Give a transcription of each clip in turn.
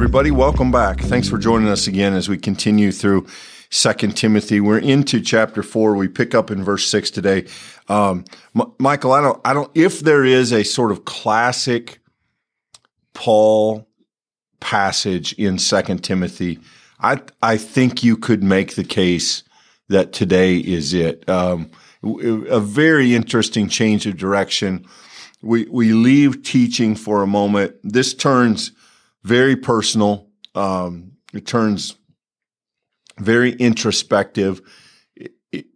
everybody. Welcome back. Thanks for joining us again as we continue through Second Timothy. We're into chapter four. We pick up in verse six today. Um, M- Michael, I don't, I don't. If there is a sort of classic Paul passage in Second Timothy, I, I think you could make the case that today is it. Um, a very interesting change of direction. We we leave teaching for a moment. This turns very personal. Um, it turns very introspective. It, it,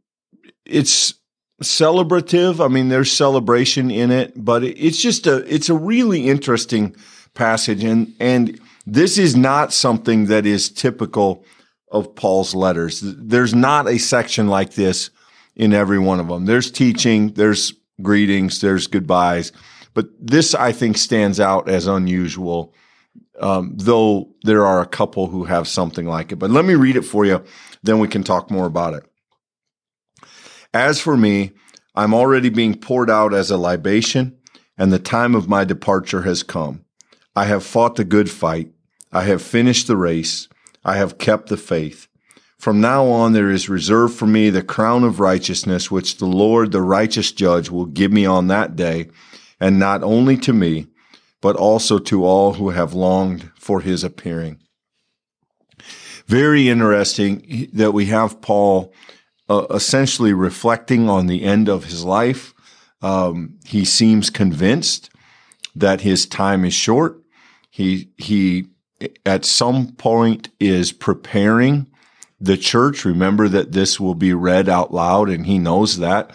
it's celebrative. I mean, there's celebration in it, but it, it's just a it's a really interesting passage, and and this is not something that is typical of Paul's letters. There's not a section like this in every one of them. There's teaching, there's greetings, there's goodbyes, but this I think stands out as unusual um, though there are a couple who have something like it. But let me read it for you, then we can talk more about it. As for me, I'm already being poured out as a libation, and the time of my departure has come. I have fought the good fight. I have finished the race. I have kept the faith. From now on, there is reserved for me the crown of righteousness, which the Lord, the righteous judge, will give me on that day, and not only to me, but also to all who have longed for his appearing. Very interesting that we have Paul uh, essentially reflecting on the end of his life. Um, he seems convinced that his time is short. He he at some point is preparing the church. Remember that this will be read out loud, and he knows that.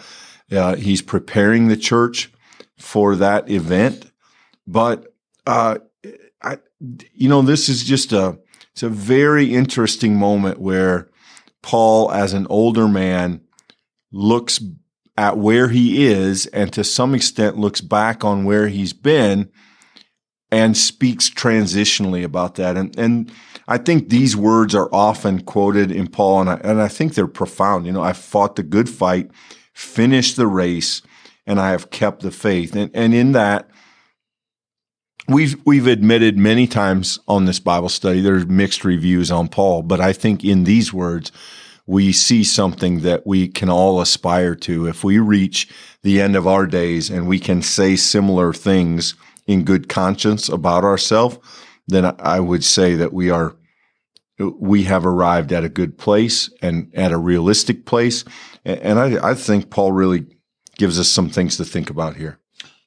Uh, he's preparing the church for that event. But uh, I, you know, this is just a it's a very interesting moment where Paul, as an older man, looks at where he is and to some extent looks back on where he's been and speaks transitionally about that. And, and I think these words are often quoted in Paul and I, and I think they're profound. You know, I fought the good fight, finished the race, and I have kept the faith. And, and in that, we've we've admitted many times on this Bible study there's mixed reviews on Paul, but I think in these words we see something that we can all aspire to if we reach the end of our days and we can say similar things in good conscience about ourselves, then I would say that we are we have arrived at a good place and at a realistic place. And I, I think Paul really gives us some things to think about here.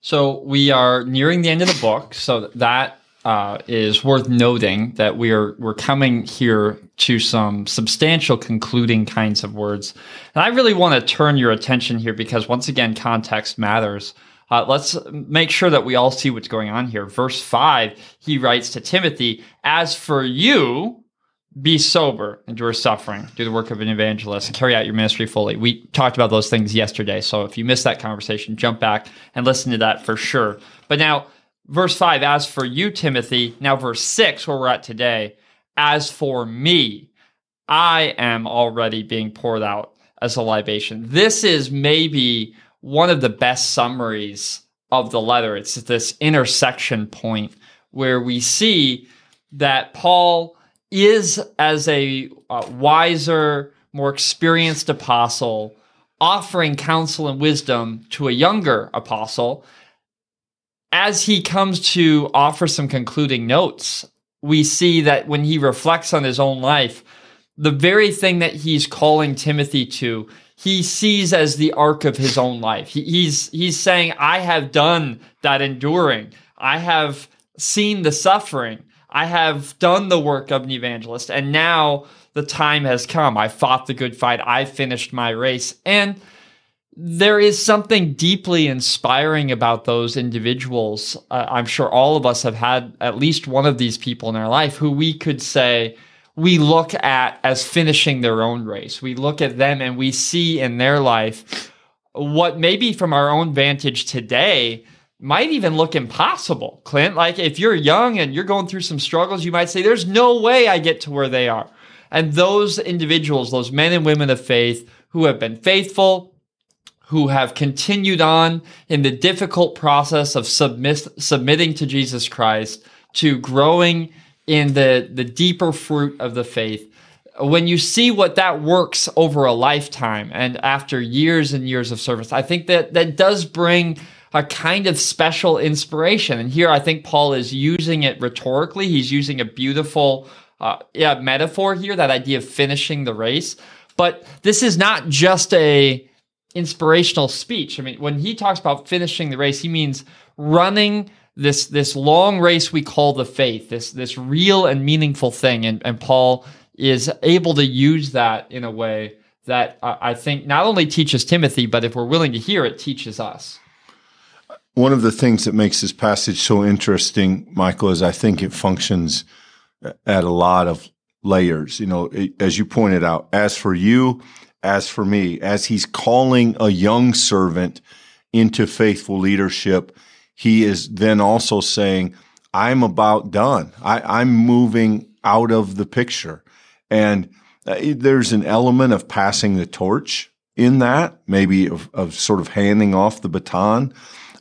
So we are nearing the end of the book. So that uh, is worth noting that we are we're coming here to some substantial concluding kinds of words. And I really want to turn your attention here because once again, context matters. Uh, let's make sure that we all see what's going on here. Verse five, he writes to Timothy, "As for you." Be sober, endure suffering, do the work of an evangelist, and carry out your ministry fully. We talked about those things yesterday. So if you missed that conversation, jump back and listen to that for sure. But now, verse 5, as for you, Timothy, now verse 6, where we're at today, as for me, I am already being poured out as a libation. This is maybe one of the best summaries of the letter. It's this intersection point where we see that Paul is as a uh, wiser, more experienced apostle offering counsel and wisdom to a younger apostle. As he comes to offer some concluding notes, we see that when he reflects on his own life, the very thing that he's calling Timothy to, he sees as the arc of his own life. He, he's he's saying, "I have done that enduring. I have seen the suffering. I have done the work of an evangelist, and now the time has come. I fought the good fight. I finished my race. And there is something deeply inspiring about those individuals. Uh, I'm sure all of us have had at least one of these people in our life who we could say we look at as finishing their own race. We look at them and we see in their life what maybe from our own vantage today might even look impossible, Clint. Like if you're young and you're going through some struggles, you might say, There's no way I get to where they are. And those individuals, those men and women of faith who have been faithful, who have continued on in the difficult process of submit, submitting to Jesus Christ, to growing in the the deeper fruit of the faith when you see what that works over a lifetime and after years and years of service, I think that that does bring a kind of special inspiration. And here I think Paul is using it rhetorically. He's using a beautiful uh, yeah, metaphor here, that idea of finishing the race. But this is not just a inspirational speech. I mean, when he talks about finishing the race, he means running this this long race we call the faith, this this real and meaningful thing. And, and Paul is able to use that in a way that I think not only teaches Timothy, but if we're willing to hear it, teaches us. One of the things that makes this passage so interesting, Michael, is I think it functions at a lot of layers. You know, as you pointed out, as for you, as for me, as he's calling a young servant into faithful leadership, he is then also saying, I'm about done. I, I'm moving out of the picture. And uh, there's an element of passing the torch in that, maybe of, of sort of handing off the baton.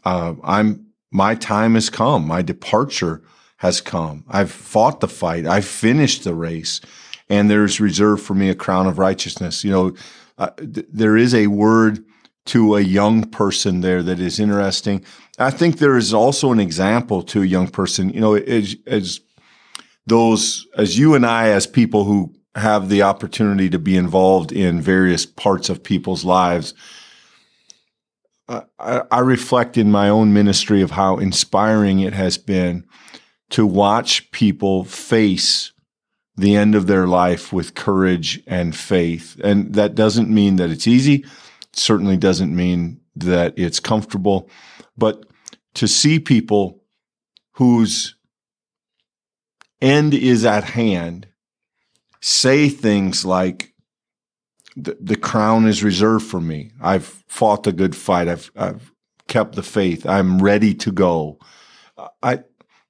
Uh, I'm my time has come. My departure has come. I've fought the fight. I've finished the race, and there's reserved for me a crown of righteousness. You know, uh, th- there is a word to a young person there that is interesting. I think there is also an example to a young person. You know, as, as those, as you and I, as people who have the opportunity to be involved in various parts of people's lives, I, I, reflect in my own ministry of how inspiring it has been to watch people face the end of their life with courage and faith. And that doesn't mean that it's easy. Certainly doesn't mean that it's comfortable, but to see people whose end is at hand say things like, the, the crown is reserved for me. I've fought the good fight. I've, I've kept the faith. I'm ready to go. I,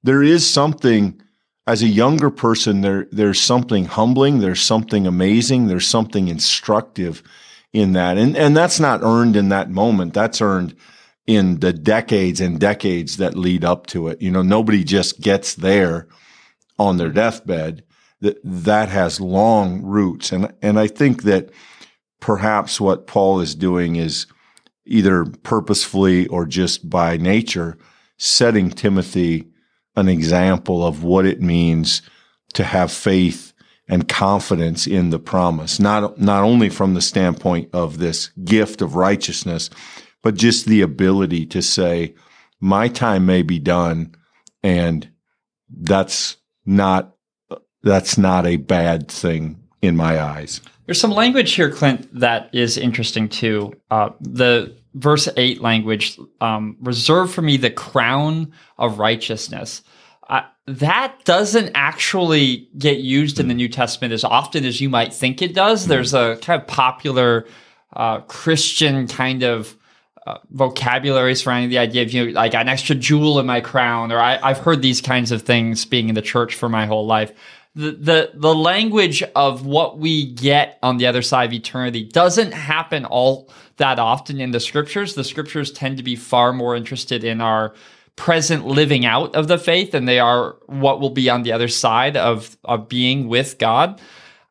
there is something as a younger person, there, there's something humbling. There's something amazing. There's something instructive in that. And, and that's not earned in that moment. That's earned in the decades and decades that lead up to it. You know, nobody just gets there on their deathbed that that has long roots. And, and I think that perhaps what Paul is doing is either purposefully or just by nature setting Timothy an example of what it means to have faith and confidence in the promise, not, not only from the standpoint of this gift of righteousness, but just the ability to say, my time may be done and that's not that's not a bad thing in my eyes. There's some language here, Clint, that is interesting too. Uh, the verse 8 language, um, reserve for me the crown of righteousness. Uh, that doesn't actually get used in the New Testament as often as you might think it does. There's a kind of popular uh, Christian kind of uh, vocabulary surrounding the idea of you know, like an extra jewel in my crown, or I, I've heard these kinds of things being in the church for my whole life the, the the language of what we get on the other side of eternity doesn't happen all that often in the scriptures. The scriptures tend to be far more interested in our present living out of the faith than they are what will be on the other side of, of being with God.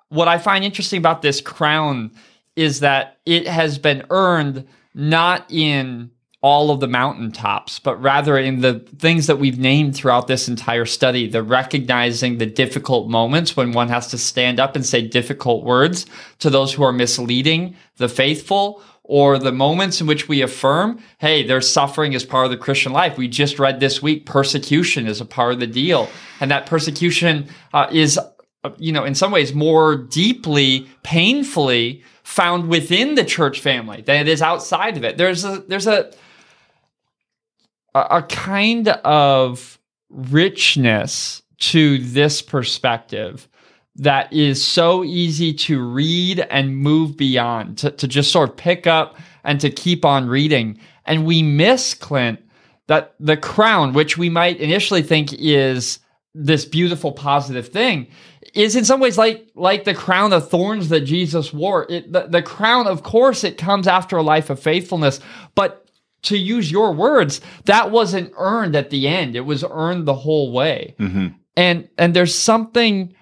What I find interesting about this crown is that it has been earned not in all of the mountaintops, but rather in the things that we've named throughout this entire study, the recognizing the difficult moments when one has to stand up and say difficult words to those who are misleading the faithful, or the moments in which we affirm, hey, there's suffering as part of the Christian life. We just read this week, persecution is a part of the deal. And that persecution uh, is, uh, you know, in some ways more deeply, painfully found within the church family than it is outside of it. There's a, there's a, a kind of richness to this perspective that is so easy to read and move beyond, to, to just sort of pick up and to keep on reading. And we miss, Clint, that the crown, which we might initially think is this beautiful positive thing, is in some ways like like the crown of thorns that Jesus wore. It, the, the crown, of course, it comes after a life of faithfulness, but to use your words, that wasn't earned at the end. It was earned the whole way. Mm-hmm. and and there's something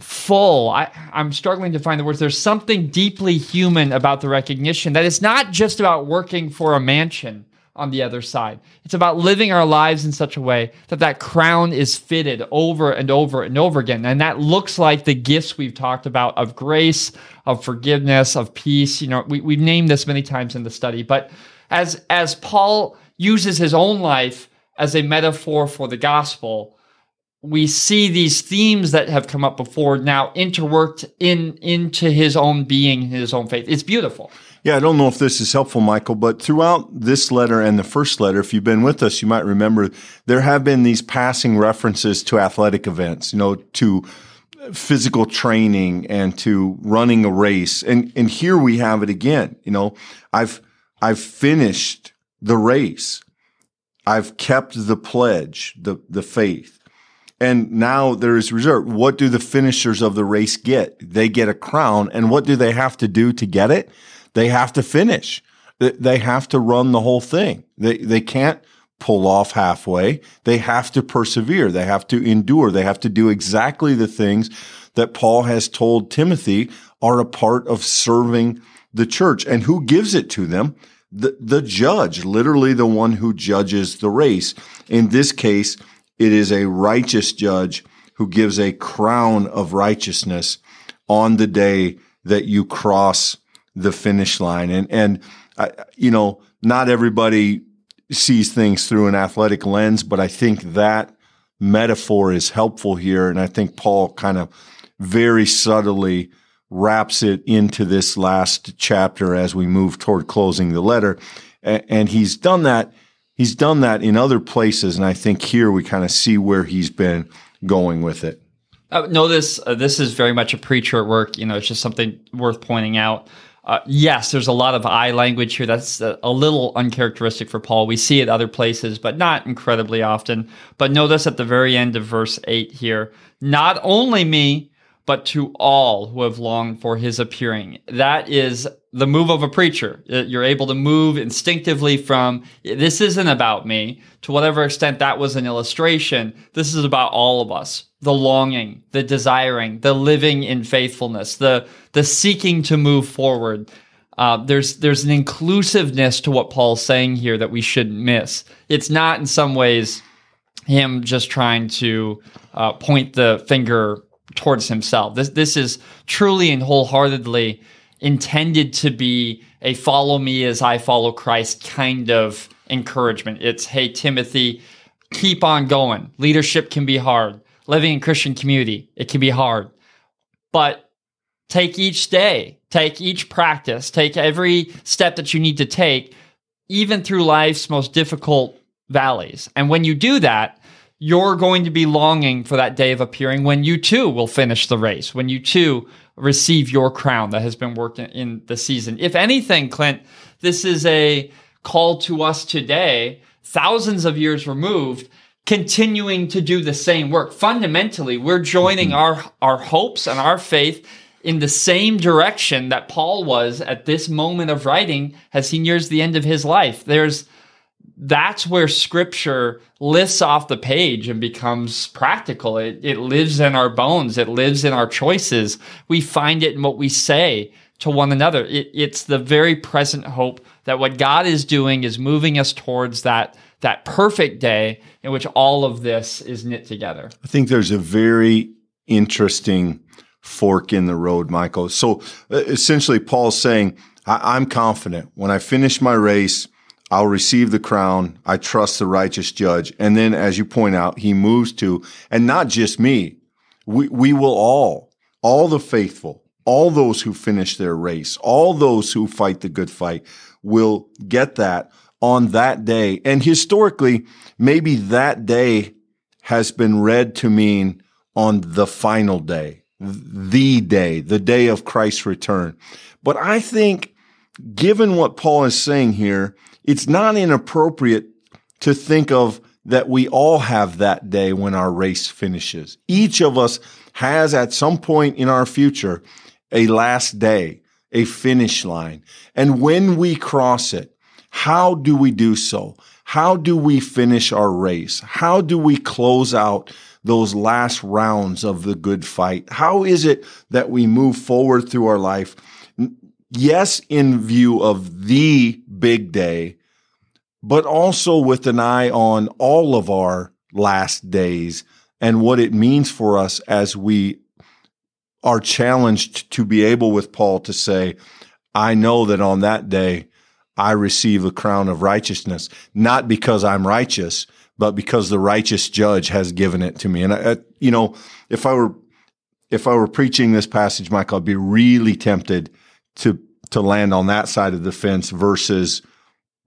full I, i'm struggling to find the words there's something deeply human about the recognition that it's not just about working for a mansion on the other side it's about living our lives in such a way that that crown is fitted over and over and over again and that looks like the gifts we've talked about of grace of forgiveness of peace you know we, we've named this many times in the study but as as paul uses his own life as a metaphor for the gospel we see these themes that have come up before now interworked in into his own being, his own faith. It's beautiful. Yeah, I don't know if this is helpful, Michael, but throughout this letter and the first letter, if you've been with us, you might remember there have been these passing references to athletic events, you know, to physical training and to running a race. And and here we have it again. You know, I've I've finished the race. I've kept the pledge, the the faith. And now there is reserve. What do the finishers of the race get? They get a crown. And what do they have to do to get it? They have to finish. They have to run the whole thing. They, they can't pull off halfway. They have to persevere. They have to endure. They have to do exactly the things that Paul has told Timothy are a part of serving the church. And who gives it to them? The, the judge, literally the one who judges the race. In this case, it is a righteous judge who gives a crown of righteousness on the day that you cross the finish line. And, and, you know, not everybody sees things through an athletic lens, but I think that metaphor is helpful here. And I think Paul kind of very subtly wraps it into this last chapter as we move toward closing the letter. And he's done that he's done that in other places, and I think here we kind of see where he's been going with it. Uh, no, this uh, this is very much a preacher at work. You know, it's just something worth pointing out. Uh, yes, there's a lot of I language here. That's a, a, little uncharacteristic for Paul. We see it other places, but not incredibly often. But notice at the very end of verse 8 here, not only me, but to all who have longed for his appearing. That is the move of a preacher. You're able to move instinctively from this isn't about me to whatever extent that was an illustration. This is about all of us. The longing, the desiring, the living in faithfulness, the, the seeking to move forward. Uh, there's there's an inclusiveness to what Paul's saying here that we shouldn't miss. It's not in some ways him just trying to uh, point the finger towards himself. This this is truly and wholeheartedly intended to be a follow me as I follow Christ kind of encouragement. It's hey Timothy, keep on going. Leadership can be hard. Living in Christian community, it can be hard. But take each day, take each practice, take every step that you need to take even through life's most difficult valleys. And when you do that, you're going to be longing for that day of appearing when you too will finish the race, when you too receive your crown that has been worked in, the season. If anything, Clint, this is a call to us today, thousands of years removed, continuing to do the same work. Fundamentally, we're joining mm-hmm. our, our hopes and our faith in the same direction that Paul was at this moment of writing as he nears the end of his life. There's that's where scripture lifts off the page and becomes practical. It, it lives in our bones. It lives in our choices. We find it in what we say to one another. It, it's the very present hope that what God is doing is moving us towards that, that perfect day in which all of this is knit together. I think there's a very interesting fork in the road, Michael. So uh, essentially, Paul's saying, I'm confident when I finish my race, I'll receive the crown. I trust the righteous judge. And then, as you point out, he moves to, and not just me, we, we will all, all the faithful, all those who finish their race, all those who fight the good fight will get that on that day. And historically, maybe that day has been read to mean on the final day, the day, the day of Christ's return. But I think given what Paul is saying here, it's not inappropriate to think of that we all have that day when our race finishes. Each of us has at some point in our future a last day, a finish line. And when we cross it, how do we do so? How do we finish our race? How do we close out those last rounds of the good fight? How is it that we move forward through our life? Yes, in view of the big day, but also with an eye on all of our last days and what it means for us as we are challenged to be able with Paul to say, I know that on that day I receive a crown of righteousness, not because I'm righteous, but because the righteous judge has given it to me. And I, you know, if I were, if I were preaching this passage, Michael, I'd be really tempted to, to land on that side of the fence versus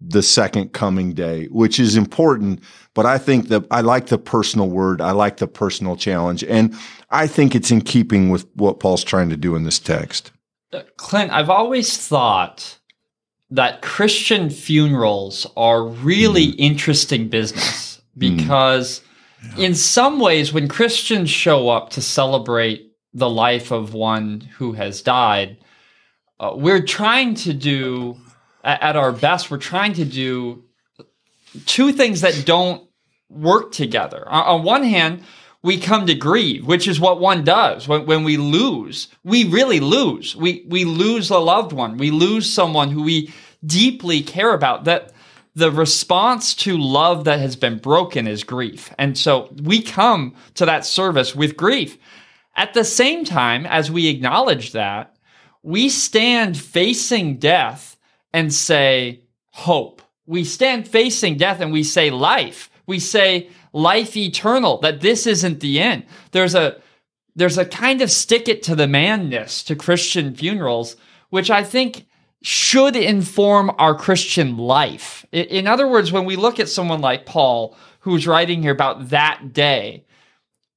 the second coming day, which is important. But I think that I like the personal word. I like the personal challenge. And I think it's in keeping with what Paul's trying to do in this text. Uh, Clint, I've always thought that Christian funerals are really mm. interesting business mm. because, mm. yeah. in some ways, when Christians show up to celebrate the life of one who has died, uh, we're trying to do, at, our best, we're trying to do two things that don't work together. On, on one hand, we come to grieve, which is what one does when, when we lose. We really lose. We, we lose a loved one. We lose someone who we deeply care about that the response to love that has been broken is grief. And so we come to that service with grief. At the same time, as we acknowledge that, we stand facing death and say hope. We stand facing death and we say life. We say life eternal, that this isn't the end. There's a there's a kind of stick it to the manness to Christian funerals, which I think should inform our Christian life. In other words, when we look at someone like Paul, who's writing here about that day,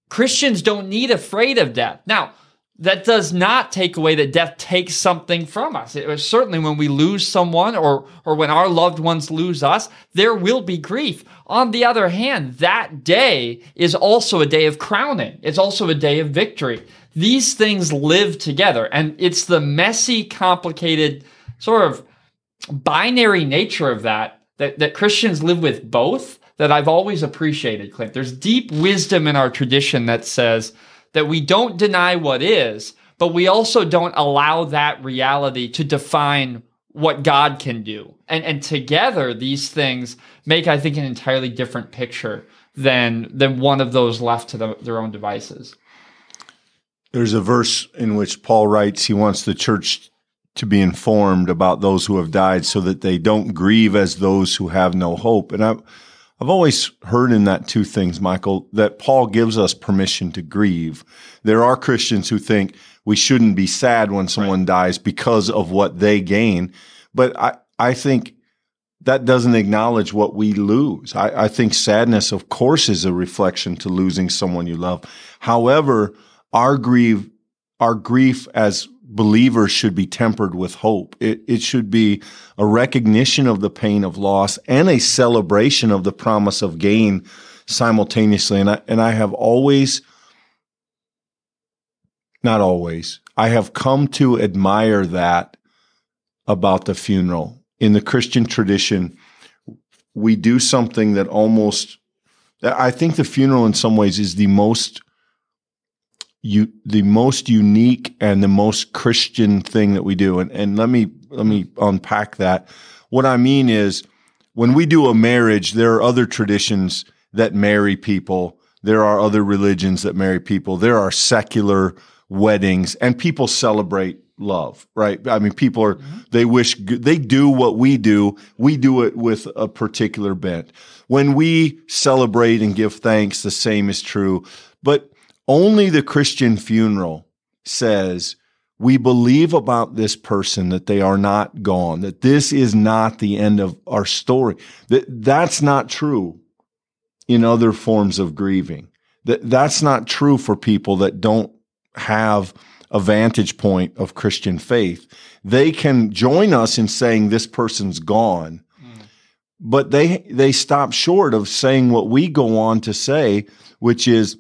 Christians don't need afraid of death. Now, that does not take away that death takes something from us. It certainly when we lose someone or, or when our loved ones lose us, there will be grief. On the other hand, that day is also a day of crowning. It's also a day of victory. These things live together and it's the messy, complicated sort of binary nature of that, that, that Christians live with both that I've always appreciated, Clint. There's deep wisdom in our tradition that says, that we don't deny what is, but we also don't allow that reality to define what God can do. And and together these things make I think an entirely different picture than than one of those left to the, their own devices. There's a verse in which Paul writes he wants the church to be informed about those who have died so that they don't grieve as those who have no hope. And I I've always heard in that two things, Michael, that Paul gives us permission to grieve. There are Christians who think we shouldn't be sad when someone right. dies because of what they gain. But I, I think that doesn't acknowledge what we lose. I, I think sadness, of course, is a reflection to losing someone you love. However, our grief, our grief as believers should be tempered with hope. It, it should be a recognition of the pain of loss and a celebration of the promise of gain simultaneously. And I, and I have always, not always, I have come to admire that about the funeral. In the Christian tradition, we do something that almost, I think the funeral in some ways is the most you the most unique and the most Christian thing that we do. And and let me let me unpack that. What I mean is when we do a marriage, there are other traditions that marry people. There are other religions that marry people. There are secular weddings and people celebrate love, right? I mean, people are, mm-hmm. they wish, they do what we do. We do it with a particular bent. When we celebrate and give thanks, the same is true. But only the Christian funeral says, we believe about this person that they are not gone, that this is not the end of our story. That that's not true in other forms of grieving. That that's not true for people that don't have a vantage point of Christian faith. They can join us in saying this person's gone, mm. but they they stop short of saying what we go on to say, which is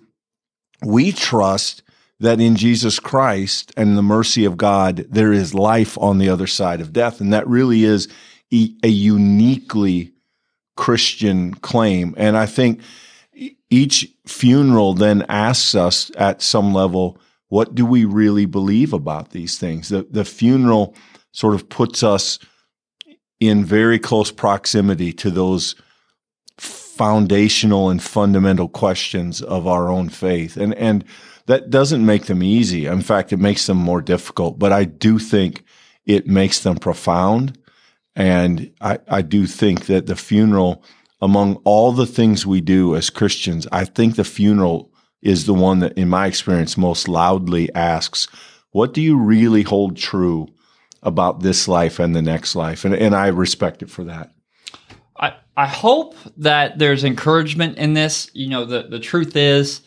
we trust that in Jesus Christ and the mercy of God, there is life on the other side of death. And that really is a uniquely Christian claim. And I think each funeral then asks us at some level, what do we really believe about these things? The, the funeral sort of puts us in very close proximity to those foundational and fundamental questions of our own faith. And, and that doesn't make them easy. In fact, it makes them more difficult, but I do think it makes them profound. And I, I do think that the funeral, among all the things we do as Christians, I think the funeral is the one that, in my experience, most loudly asks, What do you really hold true about this life and the next life? And, and I respect it for that. I, hope that there's encouragement in this. You know, the, the truth is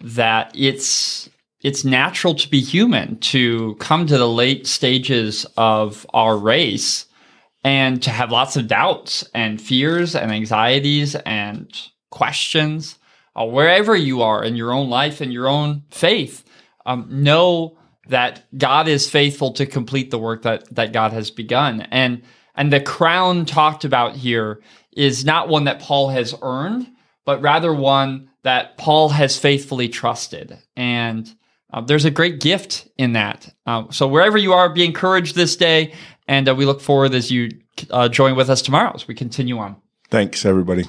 that it's it's natural to be human to come to the late stages of our race and to have lots of doubts and fears and anxieties and questions uh, wherever you are in your own life and your own faith um, know that god is faithful to complete the work that, that god has begun and and the crown talked about here is not one that paul has earned but rather one that paul has faithfully trusted and uh, there's a great gift in that. Uh, so wherever you are, be encouraged this day, and uh, we look forward as you uh, join with us tomorrow as we continue on. Thanks, everybody.